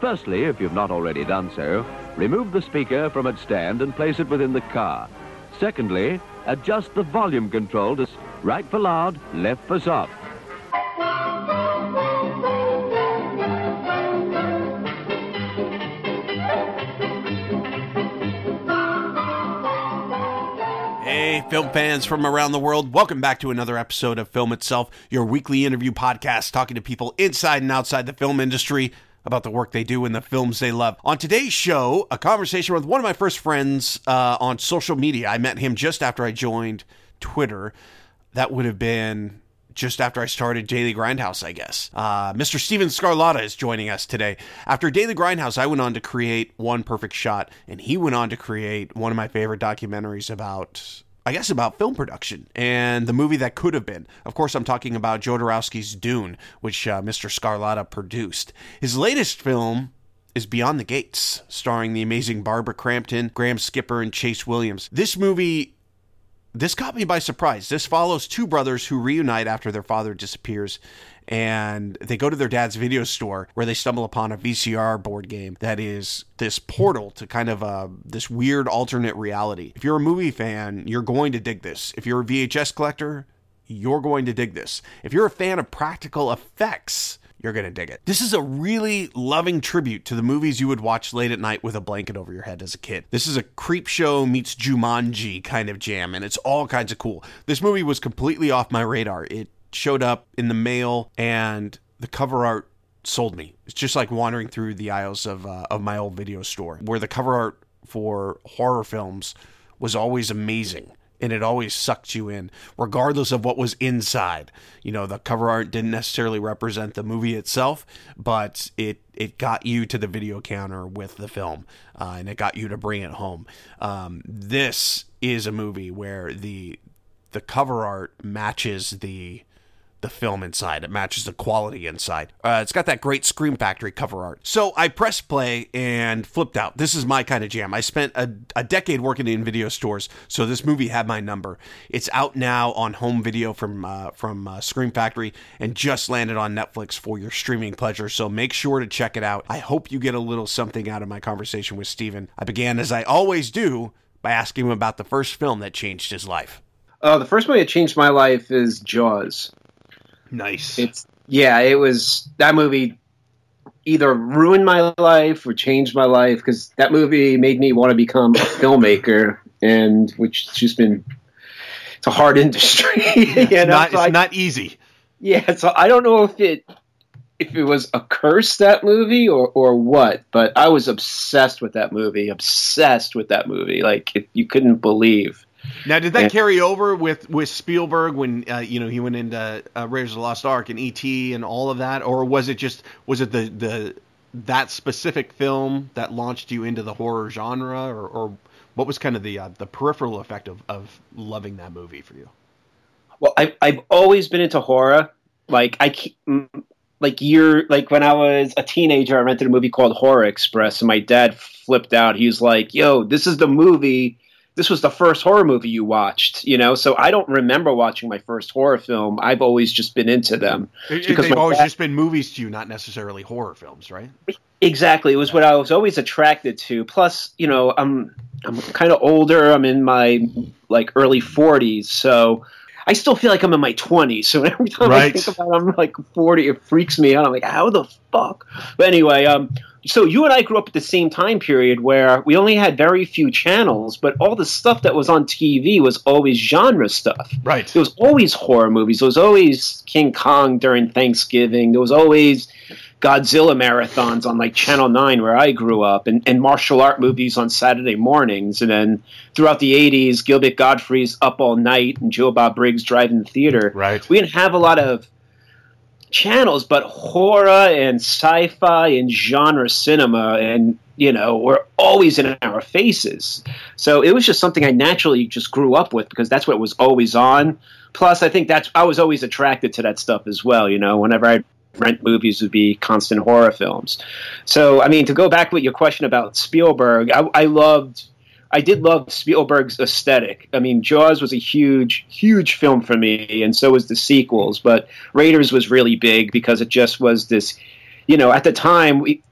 Firstly, if you've not already done so, remove the speaker from its stand and place it within the car. Secondly, adjust the volume control to right for loud, left for soft. Hey, film fans from around the world, welcome back to another episode of Film Itself, your weekly interview podcast talking to people inside and outside the film industry about the work they do and the films they love. On today's show, a conversation with one of my first friends uh, on social media. I met him just after I joined Twitter. That would have been just after I started Daily Grindhouse, I guess. Uh, Mr. Stephen Scarlata is joining us today. After Daily Grindhouse, I went on to create One Perfect Shot, and he went on to create one of my favorite documentaries about I guess about film production and the movie that could have been. Of course, I'm talking about Jodorowsky's Dune, which uh, Mr. Scarlata produced. His latest film is Beyond the Gates, starring the amazing Barbara Crampton, Graham Skipper, and Chase Williams. This movie this caught me by surprise. This follows two brothers who reunite after their father disappears and they go to their dad's video store where they stumble upon a VCR board game that is this portal to kind of uh, this weird alternate reality. If you're a movie fan, you're going to dig this. If you're a VHS collector, you're going to dig this. If you're a fan of practical effects, you're going to dig it. This is a really loving tribute to the movies you would watch late at night with a blanket over your head as a kid. This is a Creepshow meets Jumanji kind of jam, and it's all kinds of cool. This movie was completely off my radar. It showed up in the mail, and the cover art sold me. It's just like wandering through the aisles of uh, of my old video store, where the cover art for horror films was always amazing and it always sucked you in, regardless of what was inside. You know, the cover art didn't necessarily represent the movie itself, but it it got you to the video counter with the film, uh, and it got you to bring it home. Um, this is a movie where the the cover art matches the the film inside. It matches the quality inside. Uh, it's got that great Scream Factory cover art. So I pressed play and flipped out. This is my kind of jam. I spent a, a decade working in video stores, so this movie had my number. It's out now on home video from uh, from uh, Scream Factory and just landed on Netflix for your streaming pleasure. So make sure to check it out. I hope you get a little something out of my conversation with Stephen. I began as I always do by asking him about the first film that changed his life. Uh, the first movie that changed my life is Jaws. Nice. It's yeah, it was that movie either ruined my life or changed my life because that movie made me want to become a filmmaker, and which has just been it's a hard industry. you know? not, so it's I, not easy. Yeah, so I don't know if it if it was a curse that movie or or what, but I was obsessed with that movie, obsessed with that movie. Like it, you couldn't believe now, did that carry over with with Spielberg when uh, you know he went into uh, Raiders of the Lost Ark and E.T. and all of that, or was it just was it the the that specific film that launched you into the horror genre, or, or what was kind of the uh, the peripheral effect of, of loving that movie for you? Well, I've I've always been into horror. Like I like year like when I was a teenager, I rented a movie called Horror Express, and my dad flipped out. He was like, "Yo, this is the movie." This was the first horror movie you watched, you know. So I don't remember watching my first horror film. I've always just been into them because they've always dad, just been movies to you, not necessarily horror films, right? Exactly. It was what I was always attracted to. Plus, you know, I'm I'm kind of older. I'm in my like early 40s, so I still feel like I'm in my 20s. So every time right. I think about it, I'm like 40, it freaks me out. I'm like, how the fuck? But anyway, um, so you and I grew up at the same time period where we only had very few channels, but all the stuff that was on TV was always genre stuff. Right. There was always horror movies. There was always King Kong during Thanksgiving. There was always Godzilla marathons on like Channel 9 where I grew up and, and martial art movies on Saturday mornings. And then throughout the 80s, Gilbert Gottfried's Up All Night and Joe Bob Briggs Drive-In Theater. Right. We didn't have a lot of channels, but horror and sci-fi and genre cinema and you know were always in our faces. So it was just something I naturally just grew up with because that's what was always on. Plus, I think that's I was always attracted to that stuff as well. You know, whenever I rent movies would be constant horror films. So I mean, to go back with your question about Spielberg, I, I loved I did love Spielberg's aesthetic. I mean, Jaws was a huge, huge film for me, and so was the sequels. But Raiders was really big because it just was this, you know, at the time we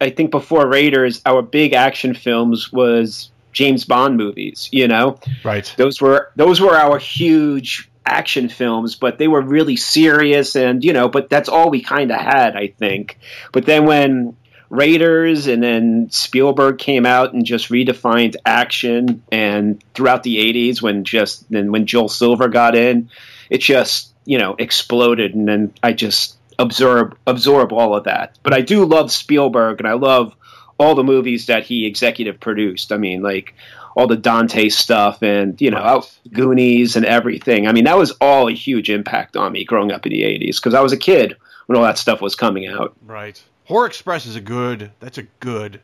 I think before Raiders, our big action films was James Bond movies. You know, right? Those were those were our huge action films, but they were really serious and you know, but that's all we kind of had, I think. But then when Raiders and then Spielberg came out and just redefined action and throughout the 80s when just then when Joel Silver got in, it just, you know, exploded and then I just absorb absorb all of that. But I do love Spielberg and I love all the movies that he executive produced. I mean, like all the Dante stuff and you know. Goonies and everything. I mean, that was all a huge impact on me growing up in the '80s because I was a kid when all that stuff was coming out. Right. Horror Express is a good. That's a good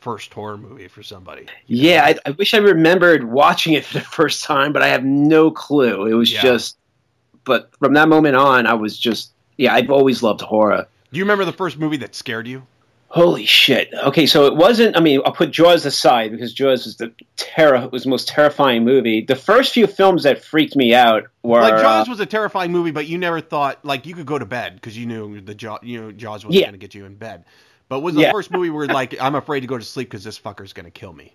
first horror movie for somebody. Yeah, I, I, wish I remembered watching it for the first time, but I have no clue. It was yeah. just. But from that moment on, I was just yeah. I've always loved horror. Do you remember the first movie that scared you? Holy shit. Okay, so it wasn't. I mean, I'll put Jaws aside because Jaws was the terror was the most terrifying movie. The first few films that freaked me out were like Jaws uh, was a terrifying movie, but you never thought like you could go to bed because you knew the Jaws, you know, Jaws wasn't yeah. going to get you in bed. But was the yeah. first movie where like I'm afraid to go to sleep because this fucker's going to kill me?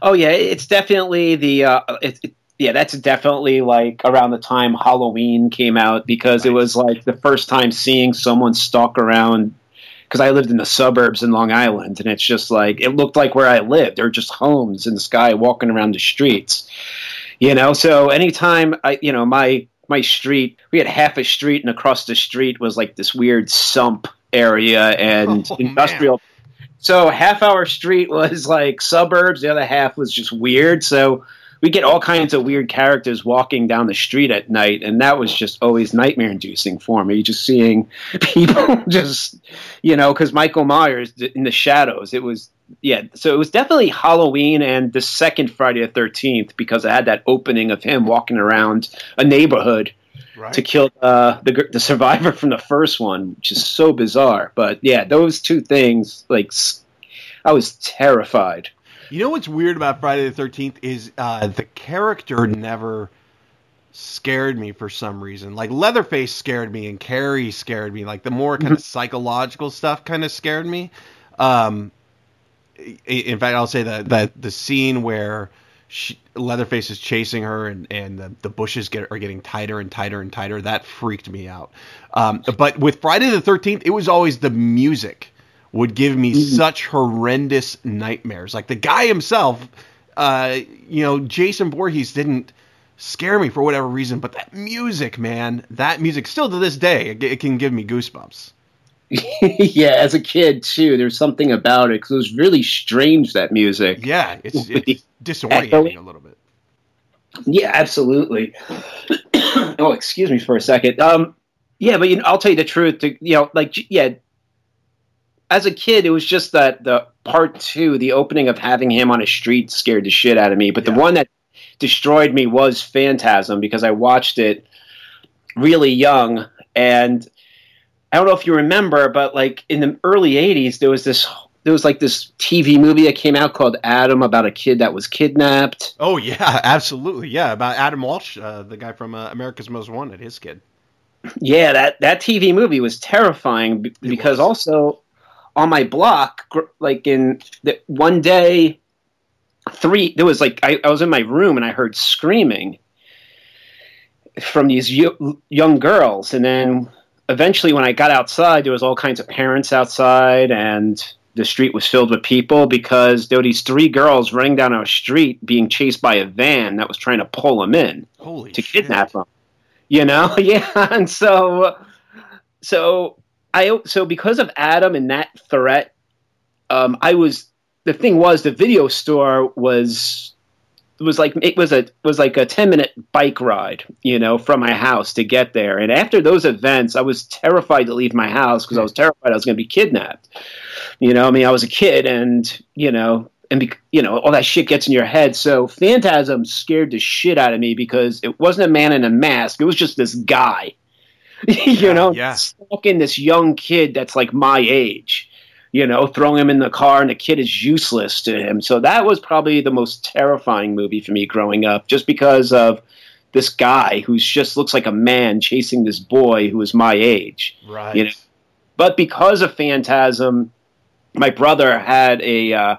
Oh yeah, it's definitely the. Uh, it, it, yeah, that's definitely like around the time Halloween came out because right. it was like the first time seeing someone stalk around because I lived in the suburbs in Long Island, and it's just like it looked like where I lived. There were just homes in the sky walking around the streets, you know. So anytime I, you know, my my street, we had half a street, and across the street was like this weird sump area and oh, industrial. Man. So half our street was like suburbs, the other half was just weird. So we get all kinds of weird characters walking down the street at night, and that was just always nightmare inducing for me. Just seeing people just, you know, because Michael Myers in the shadows, it was yeah. So it was definitely Halloween and the second Friday the Thirteenth because I had that opening of him walking around a neighborhood. Right. To kill uh, the the survivor from the first one, which is so bizarre. But yeah, those two things, like, I was terrified. You know what's weird about Friday the Thirteenth is uh, the character never scared me for some reason. Like Leatherface scared me, and Carrie scared me. Like the more kind of mm-hmm. psychological stuff kind of scared me. Um, in fact, I'll say that that the scene where she, Leatherface is chasing her and, and the, the bushes get, are getting tighter and tighter and tighter. That freaked me out. Um, but with Friday the 13th, it was always the music would give me mm-hmm. such horrendous nightmares. Like the guy himself, uh, you know, Jason Voorhees didn't scare me for whatever reason, but that music, man, that music, still to this day, it, it can give me goosebumps. yeah, as a kid too, there's something about it because it was really strange that music. Yeah, it's, it's disorienting a little bit. Yeah, absolutely. oh, excuse me for a second. Um, yeah, but you know, I'll tell you the truth. you know, like yeah, as a kid, it was just that the part two, the opening of having him on a street scared the shit out of me. But yeah. the one that destroyed me was Phantasm because I watched it really young. And I don't know if you remember, but like in the early 80s, there was this. There was like this TV movie that came out called Adam about a kid that was kidnapped. Oh yeah, absolutely, yeah, about Adam Walsh, uh, the guy from uh, America's Most Wanted, his kid. Yeah, that that TV movie was terrifying because was. also on my block, like in the, one day, three, there was like, I, I was in my room and I heard screaming from these young girls. And then eventually, when I got outside, there was all kinds of parents outside and the street was filled with people because there were these three girls running down our street being chased by a van that was trying to pull them in Holy to shit. kidnap them. You know, yeah, and so so I so because of Adam and that threat, um, I was the thing was the video store was was like it was a was like a 10 minute bike ride you know from my house to get there. And after those events i was terrified to leave my house because i was terrified i was going to be kidnapped. You know i mean i was a kid and you know and be, you know all that shit gets in your head. So phantasm scared the shit out of me because it wasn't a man in a mask. It was just this guy you know, yeah. stalking this young kid that's like my age, you know, throwing him in the car and the kid is useless to him. So that was probably the most terrifying movie for me growing up, just because of this guy who just looks like a man chasing this boy who is my age. Right. You know? But because of Phantasm, my brother had a uh,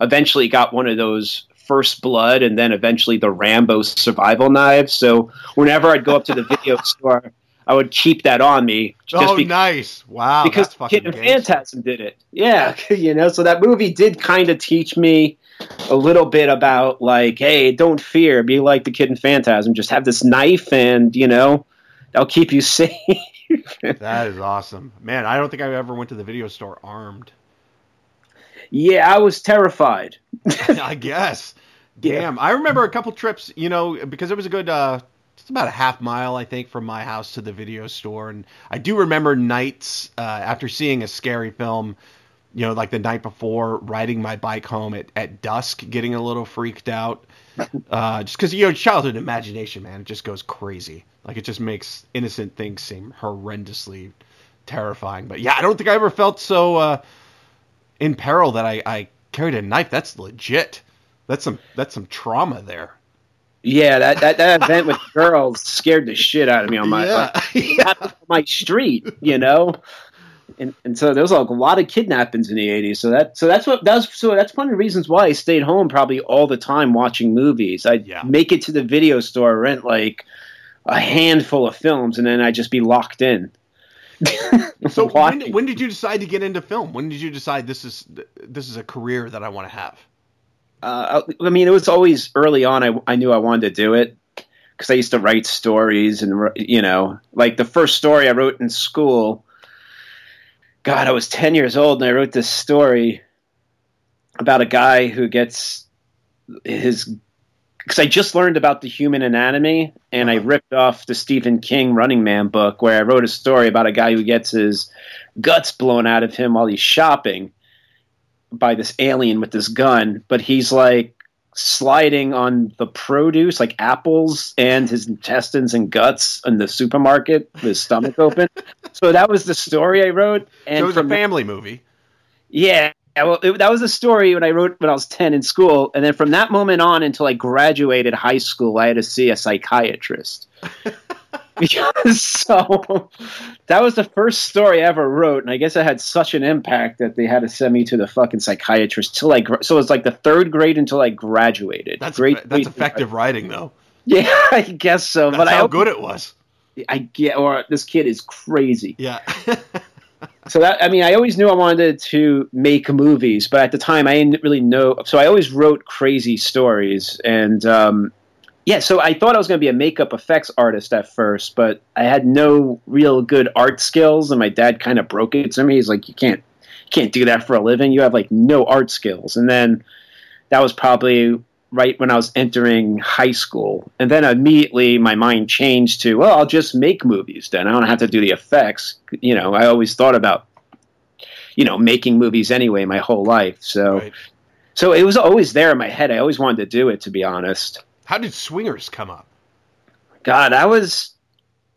eventually got one of those first blood and then eventually the Rambo survival knives. So whenever I'd go up to the video store, I would keep that on me. Just oh, nice! Wow, because Kid and Phantasm did it. Yeah, you know. So that movie did kind of teach me a little bit about like, hey, don't fear, be like the Kid and Phantasm. Just have this knife, and you know, that'll keep you safe. that is awesome, man. I don't think I ever went to the video store armed. Yeah, I was terrified. I guess. Damn. Yeah. I remember a couple trips, you know, because it was a good uh it's about a half mile, I think, from my house to the video store. And I do remember nights uh, after seeing a scary film, you know, like the night before, riding my bike home at, at dusk, getting a little freaked out. Uh, just because, you know, childhood imagination, man, it just goes crazy. Like, it just makes innocent things seem horrendously terrifying. But yeah, I don't think I ever felt so uh, in peril that I, I carried a knife. That's legit. That's some that's some trauma there. Yeah, that, that, that event with girls scared the shit out of me on my yeah. yeah. my street, you know. And, and so there was like a lot of kidnappings in the '80s. So that so that's what that's so that's one of the reasons why I stayed home probably all the time watching movies. I'd yeah. make it to the video store, rent like a handful of films, and then I'd just be locked in. so when, when did you decide to get into film? When did you decide this is this is a career that I want to have? Uh, I mean, it was always early on. I, I knew I wanted to do it because I used to write stories, and you know, like the first story I wrote in school. God, I was ten years old, and I wrote this story about a guy who gets his because I just learned about the human anatomy, and I uh-huh. ripped off the Stephen King Running Man book, where I wrote a story about a guy who gets his guts blown out of him while he's shopping by this alien with this gun, but he's like sliding on the produce, like apples and his intestines and guts in the supermarket with his stomach open. So that was the story I wrote. And so it was a family movie. Yeah. Well, it, that was the story when I wrote when I was 10 in school. And then from that moment on until I graduated high school, I had to see a psychiatrist. so that was the first story I ever wrote, and I guess it had such an impact that they had to send me to the fucking psychiatrist till I. so it was like the third grade until I graduated. That's great. That's effective writing, though. Yeah, I guess so. That's but how I, good it was. I get, or this kid is crazy. Yeah. so that I mean, I always knew I wanted to make movies, but at the time I didn't really know. So I always wrote crazy stories, and um, yeah, so I thought I was going to be a makeup effects artist at first, but I had no real good art skills, and my dad kind of broke it to me. He's like, "You can't, you can't do that for a living. You have like no art skills." And then that was probably right when I was entering high school, and then immediately my mind changed to, "Well, I'll just make movies. Then I don't have to do the effects." You know, I always thought about, you know, making movies anyway my whole life. So, right. so it was always there in my head. I always wanted to do it, to be honest. How did Swingers come up? God, I was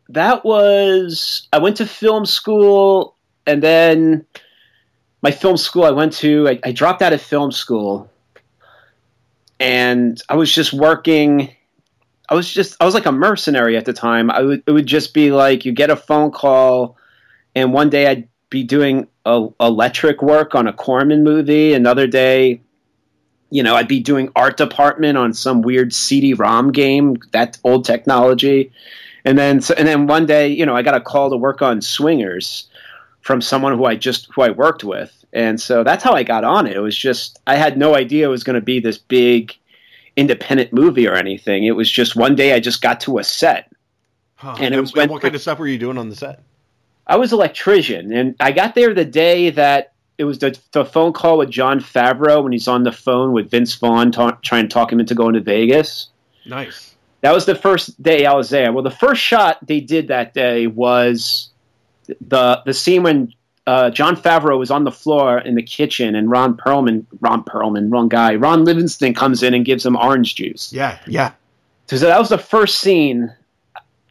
that was I went to film school and then my film school I went to I, I dropped out of film school and I was just working I was just I was like a mercenary at the time. I would it would just be like you get a phone call and one day I'd be doing a, electric work on a Corman movie, another day you know, I'd be doing art department on some weird CD-ROM game, that old technology, and then so, and then one day, you know, I got a call to work on Swingers from someone who I just who I worked with, and so that's how I got on it. It was just I had no idea it was going to be this big independent movie or anything. It was just one day I just got to a set, huh. and, and, it was when, what kind of stuff were you doing on the set? I was electrician, and I got there the day that it was the, the phone call with Jon Favreau when he's on the phone with Vince Vaughn ta- trying to talk him into going to Vegas. Nice. That was the first day I was there. Well, the first shot they did that day was the the scene when uh, Jon Favreau was on the floor in the kitchen, and Ron Perlman, Ron Perlman, wrong guy, Ron Livingston comes in and gives him orange juice. Yeah, yeah. So that was the first scene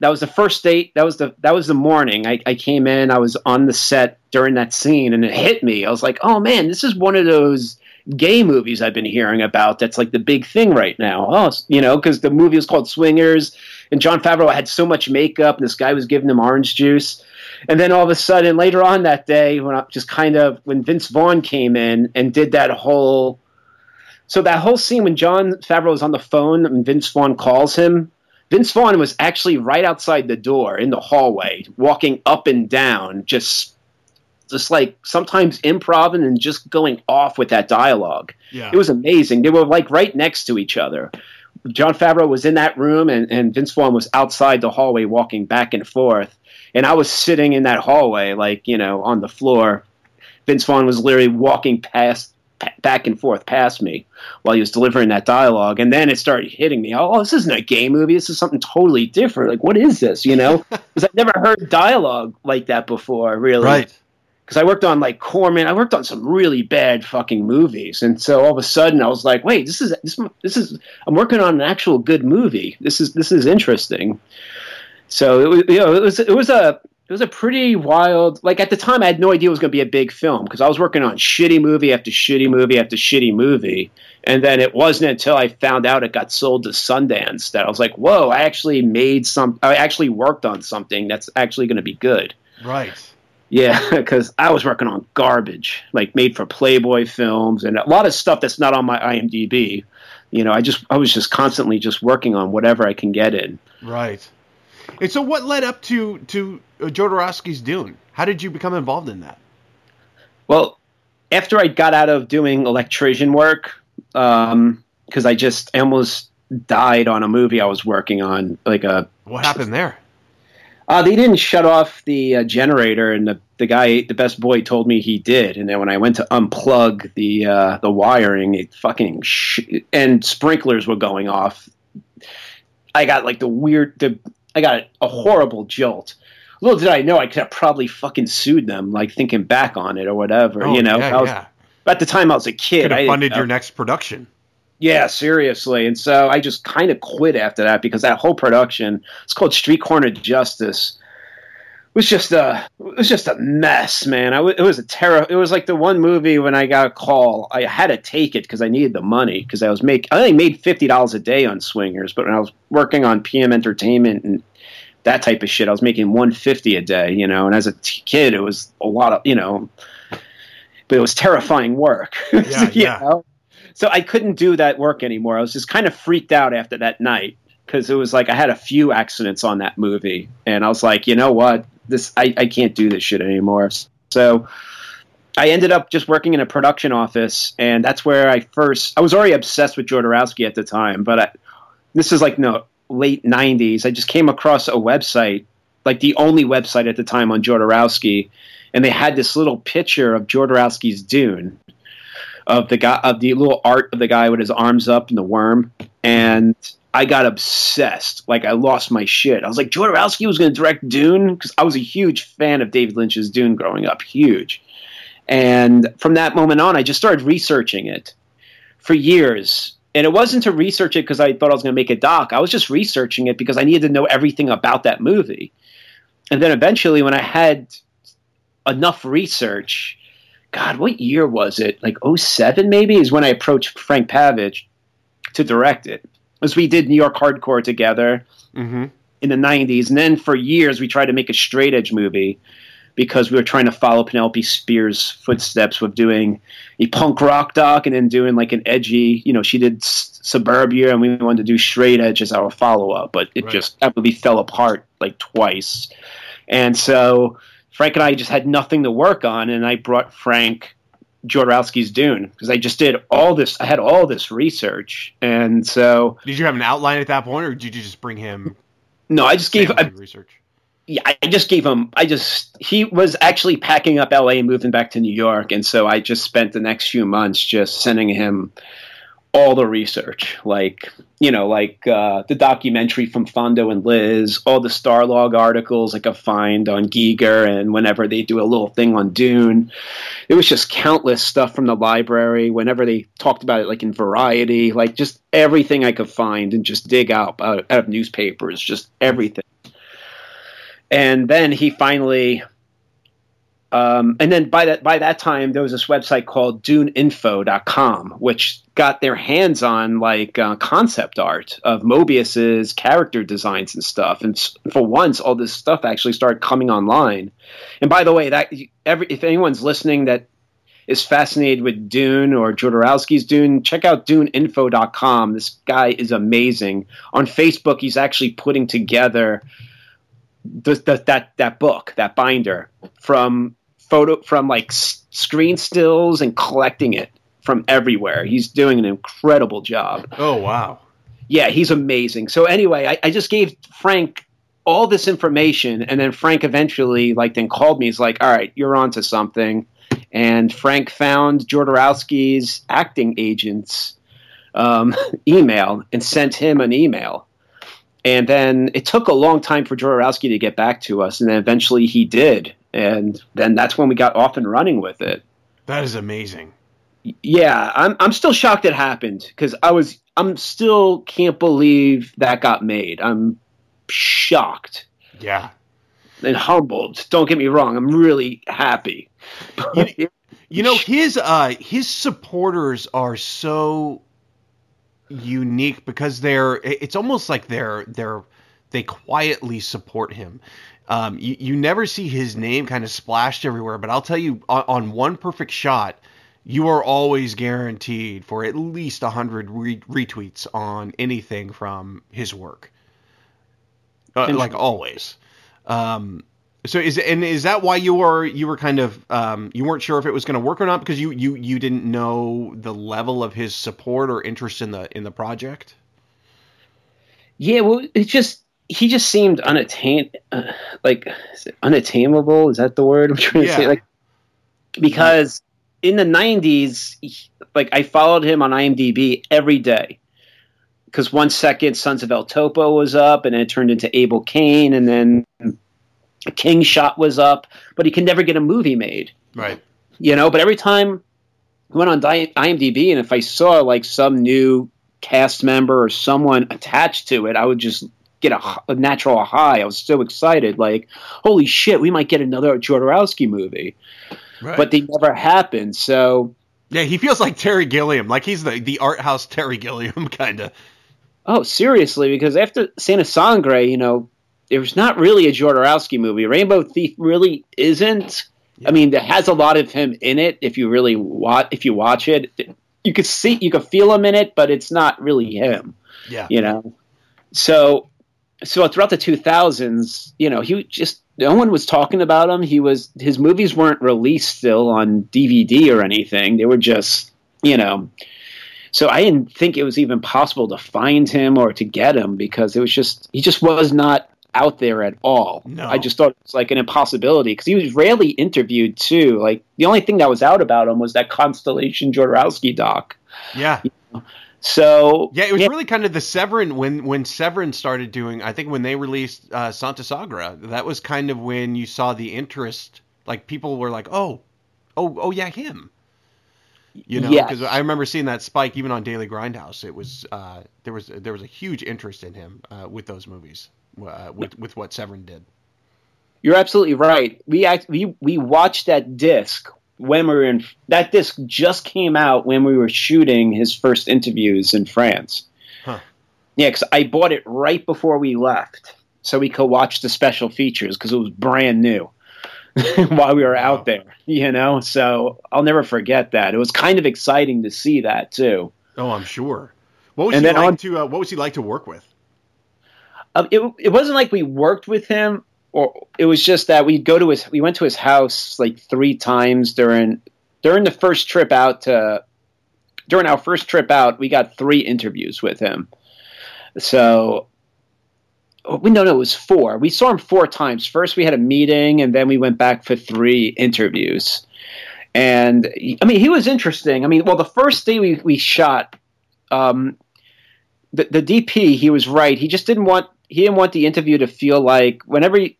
that was the first date. That was the that was the morning. I, I came in. I was on the set during that scene, and it hit me. I was like, "Oh man, this is one of those gay movies I've been hearing about. That's like the big thing right now. Oh, you know, because the movie was called Swingers, and Jon Favreau had so much makeup, and this guy was giving him orange juice. And then all of a sudden, later on that day, when I just kind of when Vince Vaughn came in and did that whole, so that whole scene when Jon Favreau is on the phone and Vince Vaughn calls him, Vince Vaughn was actually right outside the door in the hallway, walking up and down, just just like sometimes improv and just going off with that dialogue. Yeah. It was amazing. They were like right next to each other. Jon Favreau was in that room, and, and Vince Vaughn was outside the hallway walking back and forth. And I was sitting in that hallway, like, you know, on the floor. Vince Vaughn was literally walking past, pa- back and forth past me while he was delivering that dialogue. And then it started hitting me. Oh, this isn't a gay movie. This is something totally different. Like, what is this, you know? Because I've never heard dialogue like that before, really Right. because I worked on like Corman. I worked on some really bad fucking movies, and so all of a sudden I was like, "Wait, this is this this is I'm working on an actual good movie. This is this is interesting." So it was you know it was it was a it was a pretty wild. Like at the time, I had no idea it was going to be a big film because I was working on shitty movie after shitty movie after shitty movie, and then it wasn't until I found out it got sold to Sundance that I was like, "Whoa! I actually made some. I actually worked on something that's actually going to be good." Right. Yeah, because I was working on garbage, like made for Playboy films and a lot of stuff that's not on my IMDb. You know, I just I was just constantly just working on whatever I can get in. Right. And so, what led up to to uh, Jodorowsky's Dune? How did you become involved in that? Well, after I got out of doing electrician work, because I just I almost died on a movie I was working on, like a What happened there? Uh, they didn't shut off the uh, generator, and the, the guy, the best boy, told me he did. And then when I went to unplug the uh, the wiring, it fucking sh- and sprinklers were going off. I got like the weird, the I got a horrible jolt. Little did I know I could have probably fucking sued them, like thinking back on it or whatever. Oh, you know, yeah, I was, yeah. at the time I was a kid. Could I have funded your next production. Yeah, seriously. And so I just kind of quit after that because that whole production, it's called Street Corner Justice, was just a it was just a mess, man. I w- it was a terror. It was like the one movie when I got a call, I had to take it because I needed the money because I was make I only made fifty dollars a day on Swingers, but when I was working on PM Entertainment and that type of shit, I was making one fifty a day, you know. And as a t- kid, it was a lot of you know, but it was terrifying work. Yeah, you yeah. know? So I couldn't do that work anymore. I was just kind of freaked out after that night because it was like I had a few accidents on that movie, and I was like, you know what, this I, I can't do this shit anymore. So I ended up just working in a production office, and that's where I first. I was already obsessed with Jodorowsky at the time, but I, this is like no late '90s. I just came across a website, like the only website at the time on Jodorowsky, and they had this little picture of Jodorowsky's Dune, of the guy of the little art of the guy with his arms up and the worm, and I got obsessed. Like I lost my shit. I was like, Jodorowsky was going to direct Dune because I was a huge fan of David Lynch's Dune growing up, huge. And from that moment on, I just started researching it for years. And it wasn't to research it because I thought I was going to make a doc. I was just researching it because I needed to know everything about that movie. And then eventually, when I had enough research, God, what year was it? Like 07 maybe is when I approached Frank Pavich to direct it. As we did New York Hardcore together Mm-hmm. in the 90s. And then for years, we tried to make a straight edge movie because we were trying to follow Penelope Spheeris' footsteps with doing a punk rock doc and then doing like an edgy, you know, she did S- Suburbia and we wanted to do straight edge as our follow up, but it Right. just absolutely fell apart like twice. And so Frank and I just had nothing to work on. And I brought Frank Jodorowsky's Dune because I just did all this, I had all this research. And so, Did you have an outline at that point, or did you just bring him no, I just gave, I, research? yeah, I just gave him. I just he was actually packing up L.A. and moving back to New York, and so I just spent the next few months just sending him all the research, like you know, like uh, the documentary from Fando and Lis, all the Starlog articles I could find on Giger, and whenever they do a little thing on Dune, it was just countless stuff from the library. Whenever they talked about it, like in Variety, like just everything I could find and just dig out out, out of newspapers, just everything. And then he finally Um, and then by that by that time, there was this website called DuneInfo.com, which got their hands on like uh, concept art of Moebius's character designs and stuff. And for once, all this stuff actually started coming online. And by the way, that every if anyone's listening that is fascinated with Dune or Jodorowsky's Dune, check out DuneInfo.com. This guy is amazing. On Facebook, he's actually putting together the, the, that that book, that binder from photo from like s- screen stills and collecting it from everywhere. He's doing an incredible job. Oh wow. Yeah, he's amazing. So anyway, I, I just gave Frank all this information, and then Frank eventually like then called me. He's like, "All right, you're on to something." And Frank found Jodorowsky's acting agent's um, email and sent him an email. And then it took a long time for Jodorowsky to get back to us, and then eventually he did and then that's when we got off and running with it. That is amazing. Yeah, I'm I'm still shocked it happened because I was I'm still can't believe that got made. I'm shocked. Yeah. And humbled. Don't get me wrong. I'm really happy. you, you know his uh his supporters are so unique because they're it's almost like they're they're they quietly support him. Um, you, you never see his name kind of splashed everywhere, but I'll tell you, on, on one perfect shot, you are always guaranteed for at least 100 re- retweets on anything from his work. Uh, like always. Um, so is and is that why you were you were kind of um, you weren't sure if it was going to work or not because you, you you didn't know the level of his support or interest in the in the project? Yeah, well, it just he just seemed unattain uh, like unattainable. Is that the word I'm trying yeah. to say? Like because in the '90s, like I followed him on IMDb every day because one second Sons of El Topo was up, and then it turned into Abel Cain, and then King Shot was up, but he can never get a movie made. Right. You know, but every time I went on IMDb, and if I saw like some new cast member or someone attached to it, I would just get a, a, natural high. I was so excited, like, holy shit, we might get another Jodorowsky movie. Right. But they never happened. So yeah, he feels like Terry Gilliam, like he's the the art house Terry Gilliam kind of. Oh, seriously? Because after Santa Sangre, you know, there's not really a Jodorowsky movie. Rainbow Thief really isn't. Yeah. I mean, it has a lot of him in it. If you really watch, if you watch it, you could see, you could feel him in it, but it's not really him. Yeah, you know. So so throughout the 2000s, you know, he just no one was talking about him. He was his movies weren't released still on DVD or anything. They were just, you know. So I didn't think it was even possible to find him or to get him because it was just he just was not out there at all. No. I just thought it was like an impossibility because he was rarely interviewed too. Like the only thing that was out about him was that Constellation Jodorowsky doc. Yeah. You know? So yeah, it was yeah. really kind of the Severin when when Severin started doing. I think when they released uh, Santa Sangre, that was kind of when you saw the interest. Like people were like, "Oh, oh, oh, yeah, him." You know, because yes. I remember seeing that spike even on Daily Grindhouse. It was uh, there was there was a huge interest in him uh, with those movies, uh, with with what Severin did. You're absolutely right. We act, we we watched that disc when we were in that disc just came out when we were shooting his first interviews in France. Huh. Yeah, because I bought it right before we left, so we could watch the special features because it was brand new while we were wow. out there. You know, so I'll never forget that. It was kind of exciting to see that too. Oh, I'm sure. What was and he like on, to uh, What was he like to work with? Um, it it wasn't like we worked with him or it was just that we go to his we went to his house like three times during during the first trip out to during our first trip out we got three interviews with him. So we no no it was four. We saw him four times. First we had a meeting and then we went back for three interviews. And i mean he was interesting. I mean well the first day we, we shot um, the, the dp he was right. He just didn't want he didn't want the interview to feel like whenever he,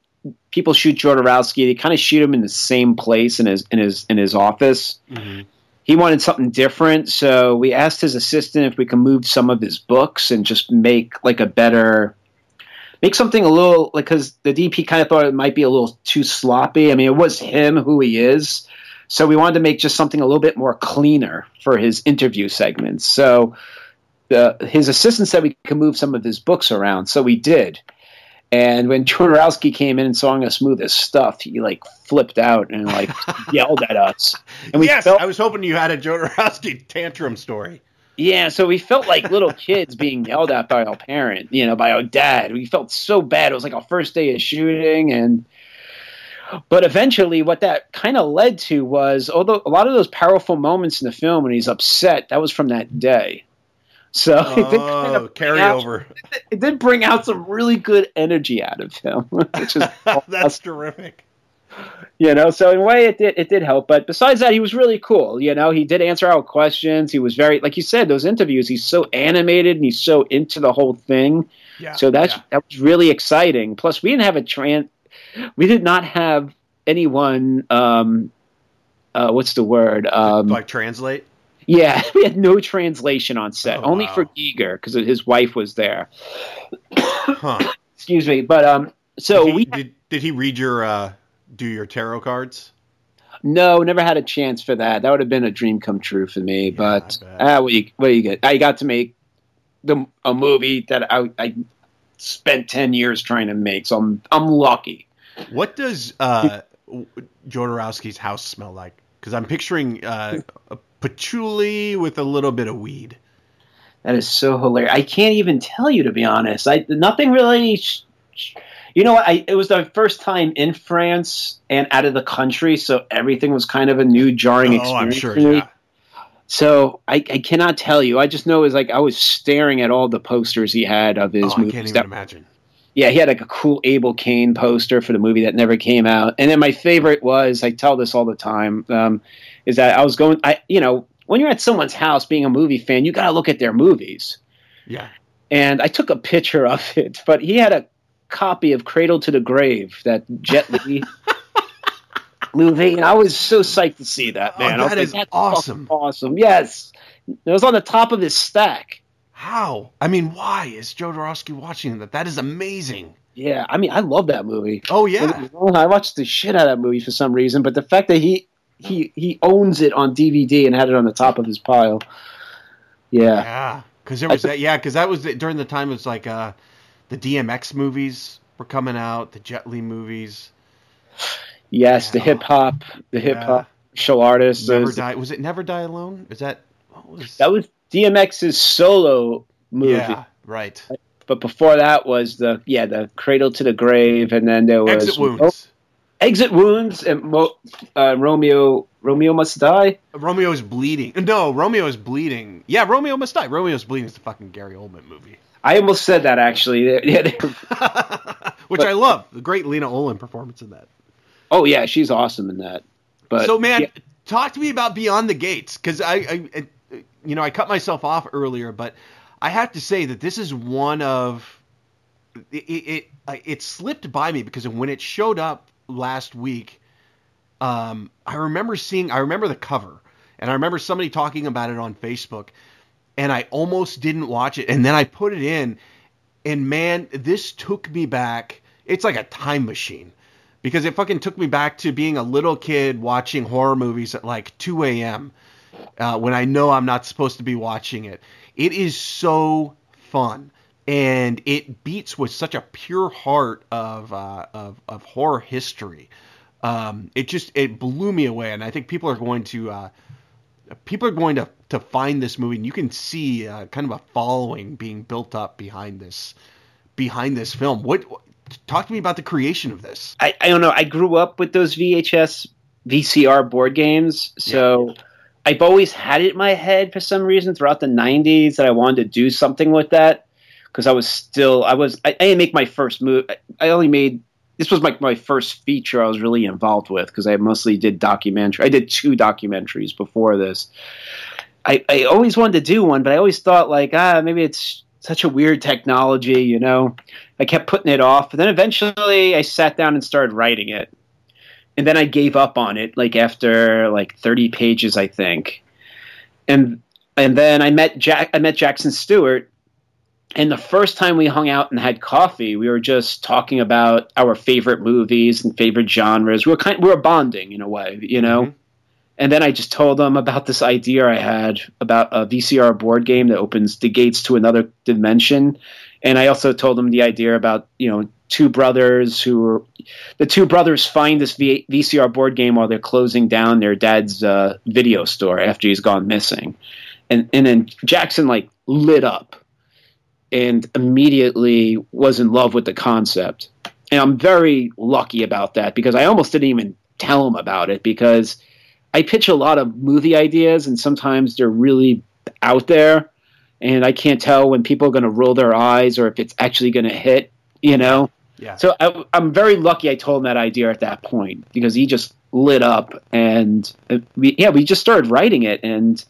people shoot Jodorowsky, they kind of shoot him in the same place in his in his in his office. Mm-hmm. He wanted something different, so we asked his assistant if we could move some of his books and just make like a better make something a little like because the DP kind of thought it might be a little too sloppy. I mean, it was him who he is, so we wanted to make just something a little bit more cleaner for his interview segments. So the, his assistant said we could move some of his books around, so we did. And when Jodorowsky came in and saw us move his stuff, he like flipped out and like yelled at us. And we yes, felt, I was hoping you had a Jodorowsky tantrum story. Yeah, so we felt like little kids being yelled at by our parent, you know, by our dad. We felt so bad. It was like our first day of shooting and but eventually what that kind of led to was although a lot of those powerful moments in the film when he's upset, that was from that day. So oh, it did kind of carry out. It did bring out some really good energy out of him, which is that's terrific. You know so in a way it did it did help but besides that he was really cool. You know he did answer our questions. He was very like you said those interviews he's so animated and he's so into the whole thing. Yeah, so that's yeah. that was really exciting. Plus we didn't have a trans we did not have anyone um uh what's the word? Um like translate yeah we had no translation on set oh, only wow. for Giger because his wife was there huh. excuse me but um so did he, we did, did he read your uh do your tarot cards? No, never had a chance for that. That would have been a dream come true for me. Yeah, but ah, what you what you get? I got to make the a movie that I, I spent ten years trying to make, so I'm I'm lucky. What does uh, Jodorowsky's house smell like? Because I'm picturing uh, a patchouli with a little bit of weed. That is so hilarious. I can't even tell you to be honest. I nothing really. Sh- sh- you know what? I, it was the first time in France and out of the country, so everything was kind of a new, jarring oh, experience. I'm sure, yeah. So I, I, cannot tell you. I just know it was like I was staring at all the posters he had of his oh, movies. I can't even that, imagine. Yeah, he had like a cool Abel Cain poster for the movie that never came out. And then my favorite was I tell this all the time um, is that I was going. I you know when you're at someone's house being a movie fan, you got to look at their movies. Yeah. And I took a picture of it, but he had a copy of Cradle to the Grave, that Jet Li movie, and I was so psyched to see that man. Oh, that is like, awesome, awesome. Yes, it was on the top of his stack. How? I mean, why is Jodorowsky watching that? That is amazing. Yeah, I mean, I love that movie. Oh yeah, I watched the shit out of that movie for some reason, but the fact that he he he owns it on DVD and had it on the top of his pile. Yeah. Yeah, because there was that. Yeah, because that was during the time. It was like uh, the DMX movies were coming out, the Jet Li movies. Yes, yeah. the hip hop, the hip hop yeah. show artists. Never was, die. Was it Never Die Alone? Is that was... that was DMX's solo movie? Yeah, right. But before that was the yeah the Cradle to the Grave, and then there was Exit Wounds. Exit Wounds and Mo, uh, Romeo. Romeo Must Die. Romeo is bleeding. No, Romeo is bleeding. Yeah, Romeo Must Die. Romeo's bleeding is the fucking Gary Oldman movie. I almost said that actually. Which but, I love. The great Lena Olin performance in that. Oh yeah, she's awesome in that. But so man, yeah. talk to me about Beyond the Gates because I, I, you know, I cut myself off earlier, but I have to say that this is one of it. It, it slipped by me because when it showed up last week, um, I remember seeing. I remember the cover, and I remember somebody talking about it on Facebook and I almost didn't watch it. And then I put it in, and man, this took me back. It's like a time machine because it fucking took me back to being a little kid watching horror movies at like 2 a.m. Uh, when I know I'm not supposed to be watching it. It is so fun. And it beats with such a pure heart of, uh, of, of horror history. Um, it just it blew me away, and I think people are going to uh, people are going to to find this movie, and you can see uh, kind of a following being built up behind this behind this film. What talk to me about the creation of this? I, I don't know. I grew up with those VHS VCR board games, so. Yeah. I've always had it in my head for some reason throughout the 90s that I wanted to do something with that because I was still I was I, I didn't make my first move I only made this was like my first feature I was really involved with because I mostly did documentary. I did two documentaries before this. I, I always wanted to do one, but I always thought like ah maybe it's such a weird technology, you know. I kept putting it off, but then eventually I sat down and started writing it, and then I gave up on it like after like thirty pages, I think, and and then I met Jack. I met Jackson Stewart, and the first time we hung out and had coffee, we were just talking about our favorite movies and favorite genres. We were kind, we were bonding in a way, you know. Mm-hmm. And then I just told them about this idea I had about a VCR board game that opens the gates to another dimension. And I also told them the idea about you know two brothers who are the two brothers find this v- VCR board game while they're closing down their dad's uh, video store after he's gone missing. And and then Jackson like lit up and immediately was in love with the concept. And I'm very lucky about that because I almost didn't even tell him about it because I pitch a lot of movie ideas and sometimes they're really out there and I can't tell when people are going to roll their eyes or if it's actually going to hit, you know? Yeah. So I, am very lucky I told him that idea at that point because he just lit up and uh, we, yeah, we just started writing it and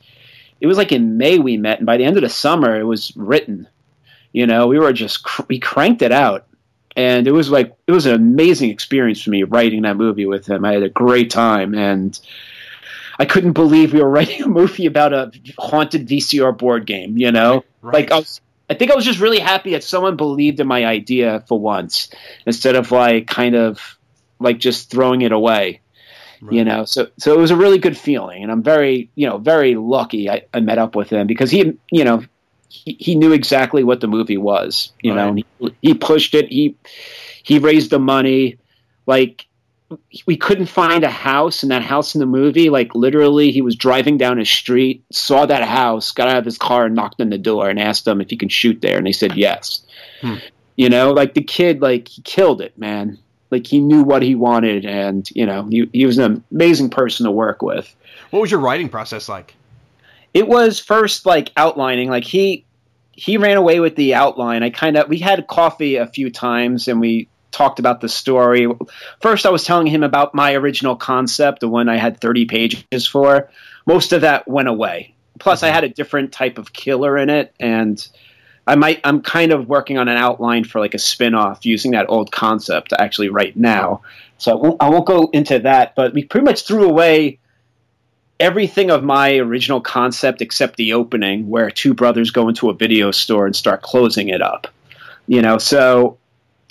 it was like in May we met and by the end of the summer it was written you know, we were just cr- we cranked it out, and it was like it was an amazing experience for me writing that movie with him. I had a great time, and I couldn't believe we were writing a movie about a haunted VCR board game. You know, right. like I was. I think I was just really happy that someone believed in my idea for once, instead of like kind of like just throwing it away. Right. You know, so so it was a really good feeling, and I'm very you know very lucky I, I met up with him because he you know he, he knew exactly what the movie was. You right. know, he, he pushed it. He he raised the money. Like we couldn't find a house, and that house in the movie, like literally, he was driving down a street, saw that house, got out of his car, and knocked on the door, and asked them if he can shoot there, and they said yes. Hmm. You know, like the kid, like he killed it, man. Like he knew what he wanted, and you know, he, he was an amazing person to work with. What was your writing process like? It was first like outlining. Like he he ran away with the outline. I kind of we had coffee a few times and we talked about the story. First, I was telling him about my original concept, the one I had 30 pages for. Most of that went away. Plus, mm-hmm. I had a different type of killer in it, and I might. I'm kind of working on an outline for like a spin-off using that old concept actually right now. So I won't, I won't go into that, but we pretty much threw away everything of my original concept except the opening where two brothers go into a video store and start closing it up. You know, so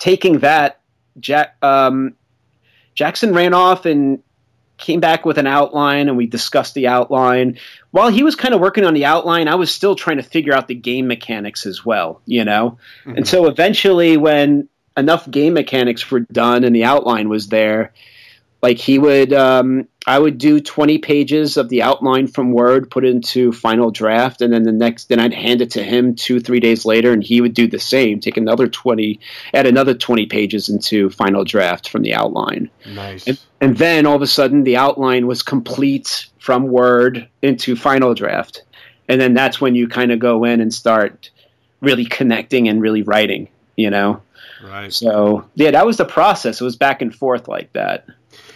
taking that, Jack, um, Jackson ran off and came back with an outline and we discussed the outline. While he was kind of working on the outline, I was still trying to figure out the game mechanics as well, you know? Mm-hmm. And so eventually, when enough game mechanics were done and the outline was there, like he would um, i would do 20 pages of the outline from word put into final draft and then the next then i'd hand it to him two three days later and he would do the same take another 20 add another 20 pages into final draft from the outline. Nice. And, and then all of a sudden the outline was complete from word into final draft. And then that's when you kind of go in and start really connecting and really writing you know? Right. So yeah that was the process. It was back and forth like that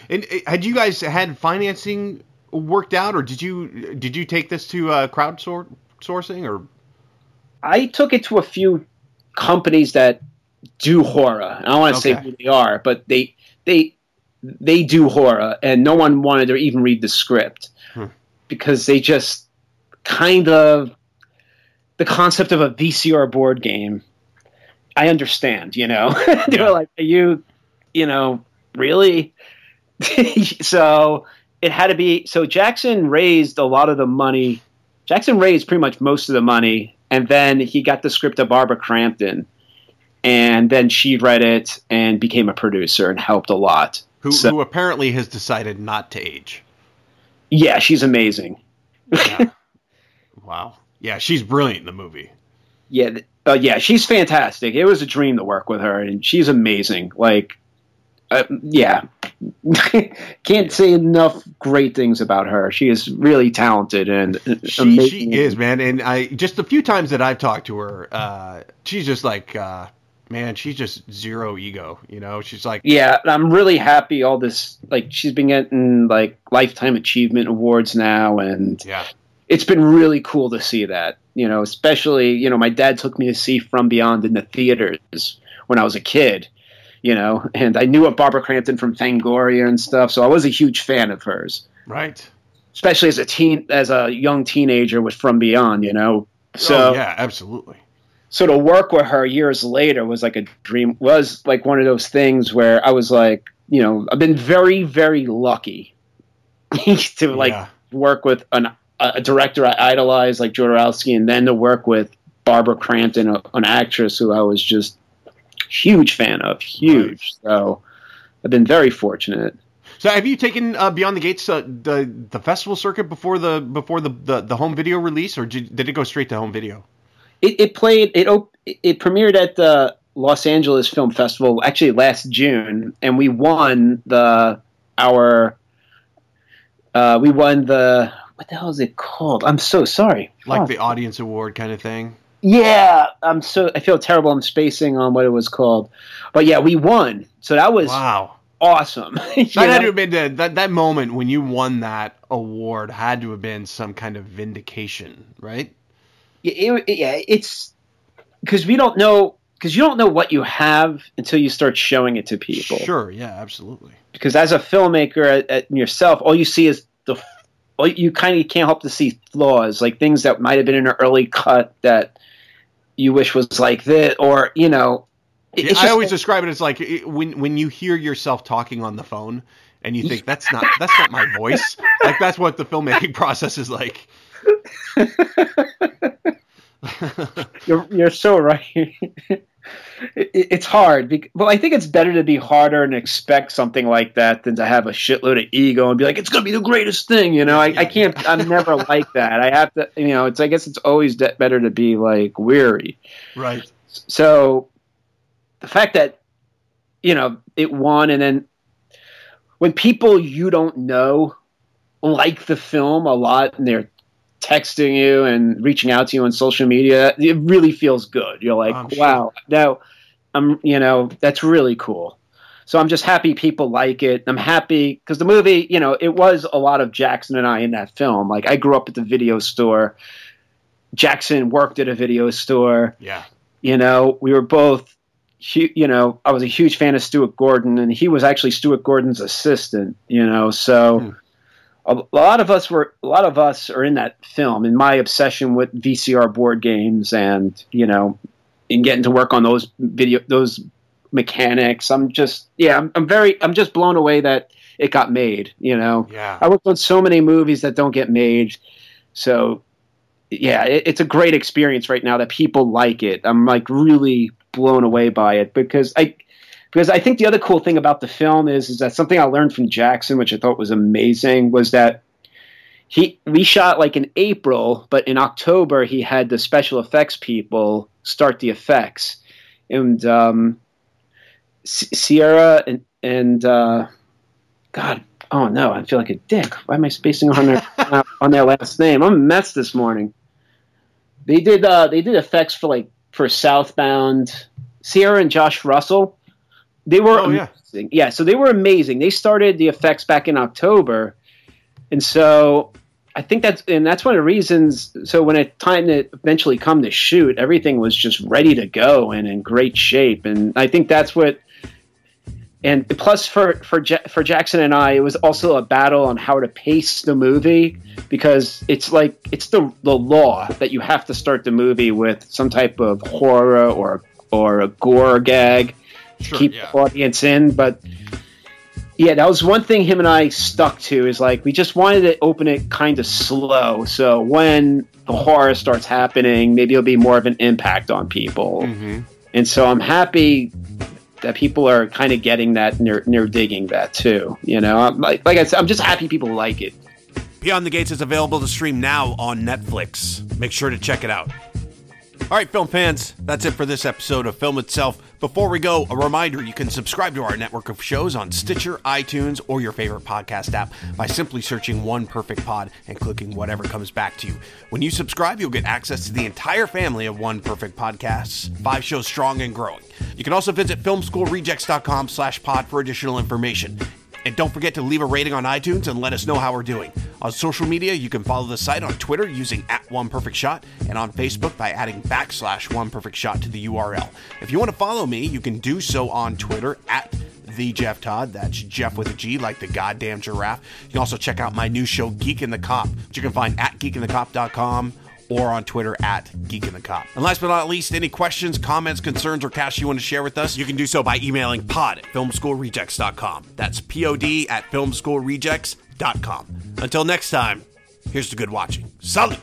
and uh, had you guys had financing worked out, or did you did you take this to uh, crowdsourcing, or? I took it to a few companies that do horror. I don't want to okay. say who they are, but they they they do horror, and no one wanted to even read the script hmm. because they just kind of the concept of a VCR board game. I understand, you know. they were like, "You, you know, really?" so it had to be. So Jackson raised a lot of the money. Jackson raised pretty much most of the money, and then he got the script of Barbara Crampton, and then she read it and became a producer and helped a lot. Who, so, who apparently has decided not to age. Yeah, she's amazing. Yeah. wow. Yeah, she's brilliant in the movie. Yeah, uh, yeah, she's fantastic. It was a dream to work with her, and she's amazing. Like, uh, yeah, can't say enough great things about her. She is really talented and she, she is, man. And I just a few times that I've talked to her, uh, she's just like, uh, man, she's just zero ego. You know, she's like, yeah. I'm really happy. All this, like, she's been getting like lifetime achievement awards now, and yeah, it's been really cool to see that. You know, especially you know, my dad took me to see From Beyond in the theaters when I was a kid you know, and I knew of Barbara Crampton from Fangoria and stuff, so I was a huge fan of hers. Right. Especially as a teen, as a young teenager with From Beyond, you know. So oh, yeah, absolutely. so to work with her years later was like a dream. Was like one of those things where I was like, you know, I've been very, very lucky to like Yeah. work with an, a director I idolized like Jodorowsky, and then to work with Barbara Crampton, an actress who I was just huge fan of, huge. So I've been very fortunate. So have you taken uh, Beyond the Gates uh, the the festival circuit before the before the, the, the home video release, or did, did it go straight to home video? It, it played it op- it premiered at the Los Angeles Film Festival actually last June, and we won the our uh, we won the what the hell is it called? I'm so sorry. Like Fuck. the audience award kind of thing. Yeah, I'm so I feel terrible. I'm spacing on what it was called, but yeah, we won. So that was Wow. awesome. That had to have been the, that that moment when you won that award had to have been some kind of vindication, right? it, it- yeah, it's because we don't know because you don't know what you have until you start showing it to people. Sure, yeah, absolutely. Because as a filmmaker at, yourself, all you see is the you kind of can't help to see flaws, like things that might have been in an early cut that you wish was like this, or you know. it- Yeah, I always describe it as like it- when when you hear yourself talking on the phone and you think that's not that's not my voice. Like that's what the filmmaking process is like. You're you're so right. it, it's hard. bec- Well, I think it's better to be harder and expect something like that than to have a shitload of ego and be like, it's going to be the greatest thing. You know, I, I can't. I'm never like that. I have to. You know, it's. I guess it's always de- better to be like weary. Right. So the fact that you know it won, and then when people you don't know like the film a lot, and they're texting you and reaching out to you on social media, it really feels good. You're like, I'm sure. wow, now I'm, you know, that's really cool. So I'm just happy people like it. I'm happy because the movie, you know, it was a lot of Jackson and I in that film. Like I grew up at the video store. Jackson worked at a video store Yeah. you know, we were both, you know, I was a huge fan of Stuart Gordon, and he was actually Stuart Gordon's assistant. You know, so Hmm. A, lot of us were, a lot of us are in that film. In my obsession with VCR board games, and you know, in getting to work on those video, those mechanics, I'm just, yeah, I'm, I'm very, I'm just blown away that it got made. You know, Yeah. I worked on so many movies that don't get made. So, yeah, it, it's a great experience right now that people like it. I'm like really blown away by it because I because I think the other cool thing about the film is is that something I learned from Jackson, which I thought was amazing, was that he we shot like in April, but in October he had the special effects people start the effects, and um, Sierra and and uh, God, oh no, I feel like a dick. Why am I spacing on their on their last name? I'm a mess this morning. They did uh, they did effects for like for Southbound. Sierra and Josh Russell. They were Oh, yeah. amazing. Yeah, so they were amazing. They started the effects back in October, and so I think that's and that's one of the reasons. So when it time to eventually come to shoot, everything was just ready to go and in great shape, and I think that's what. And plus, for for ja- for Jackson and I, it was also a battle on how to pace the movie because it's like it's the the law that you have to start the movie with some type of horror or or a gore gag Sure, keep yeah. the audience in. But yeah, that was one thing him and I stuck to is like we just wanted to open it kind of slow. So when the horror starts happening, maybe it'll be more of an impact on people. Mm-hmm. And so I'm happy that people are kind of getting that and they're, and they're digging that too. You know, I'm, like like I said, I'm just happy people like it. Beyond the Gates is available to stream now on Netflix. Make sure to check it out. All right, film fans, that's it for this episode of Film Itself. Before we go, a reminder you can subscribe to our network of shows on Stitcher, iTunes, or your favorite podcast app by simply searching One Perfect Pod and clicking whatever comes back to you. When you subscribe, you'll get access to the entire family of One Perfect Podcasts, five shows strong and growing. You can also visit filmschoolrejects.com slash pod for additional information. And don't forget to leave a rating on iTunes and let us know how we're doing. On social media, you can follow the site on Twitter using at One Perfect Shot and on Facebook by adding backslash One Perfect Shot to the URL. If you want to follow me, you can do so on Twitter at the Geoff Todd. That's Jeff with a G, like the goddamn giraffe. You can also check out my new show, Geek in the Cop, which you can find at geekinthecop.com or on Twitter at Geek the Cop. And last but not least, any questions, comments, concerns, or cash you want to share with us, you can do so by emailing pod at filmschoolrejects.com. That's P-O-D at filmschoolrejects.com. Until next time, here's to good watching. Sully!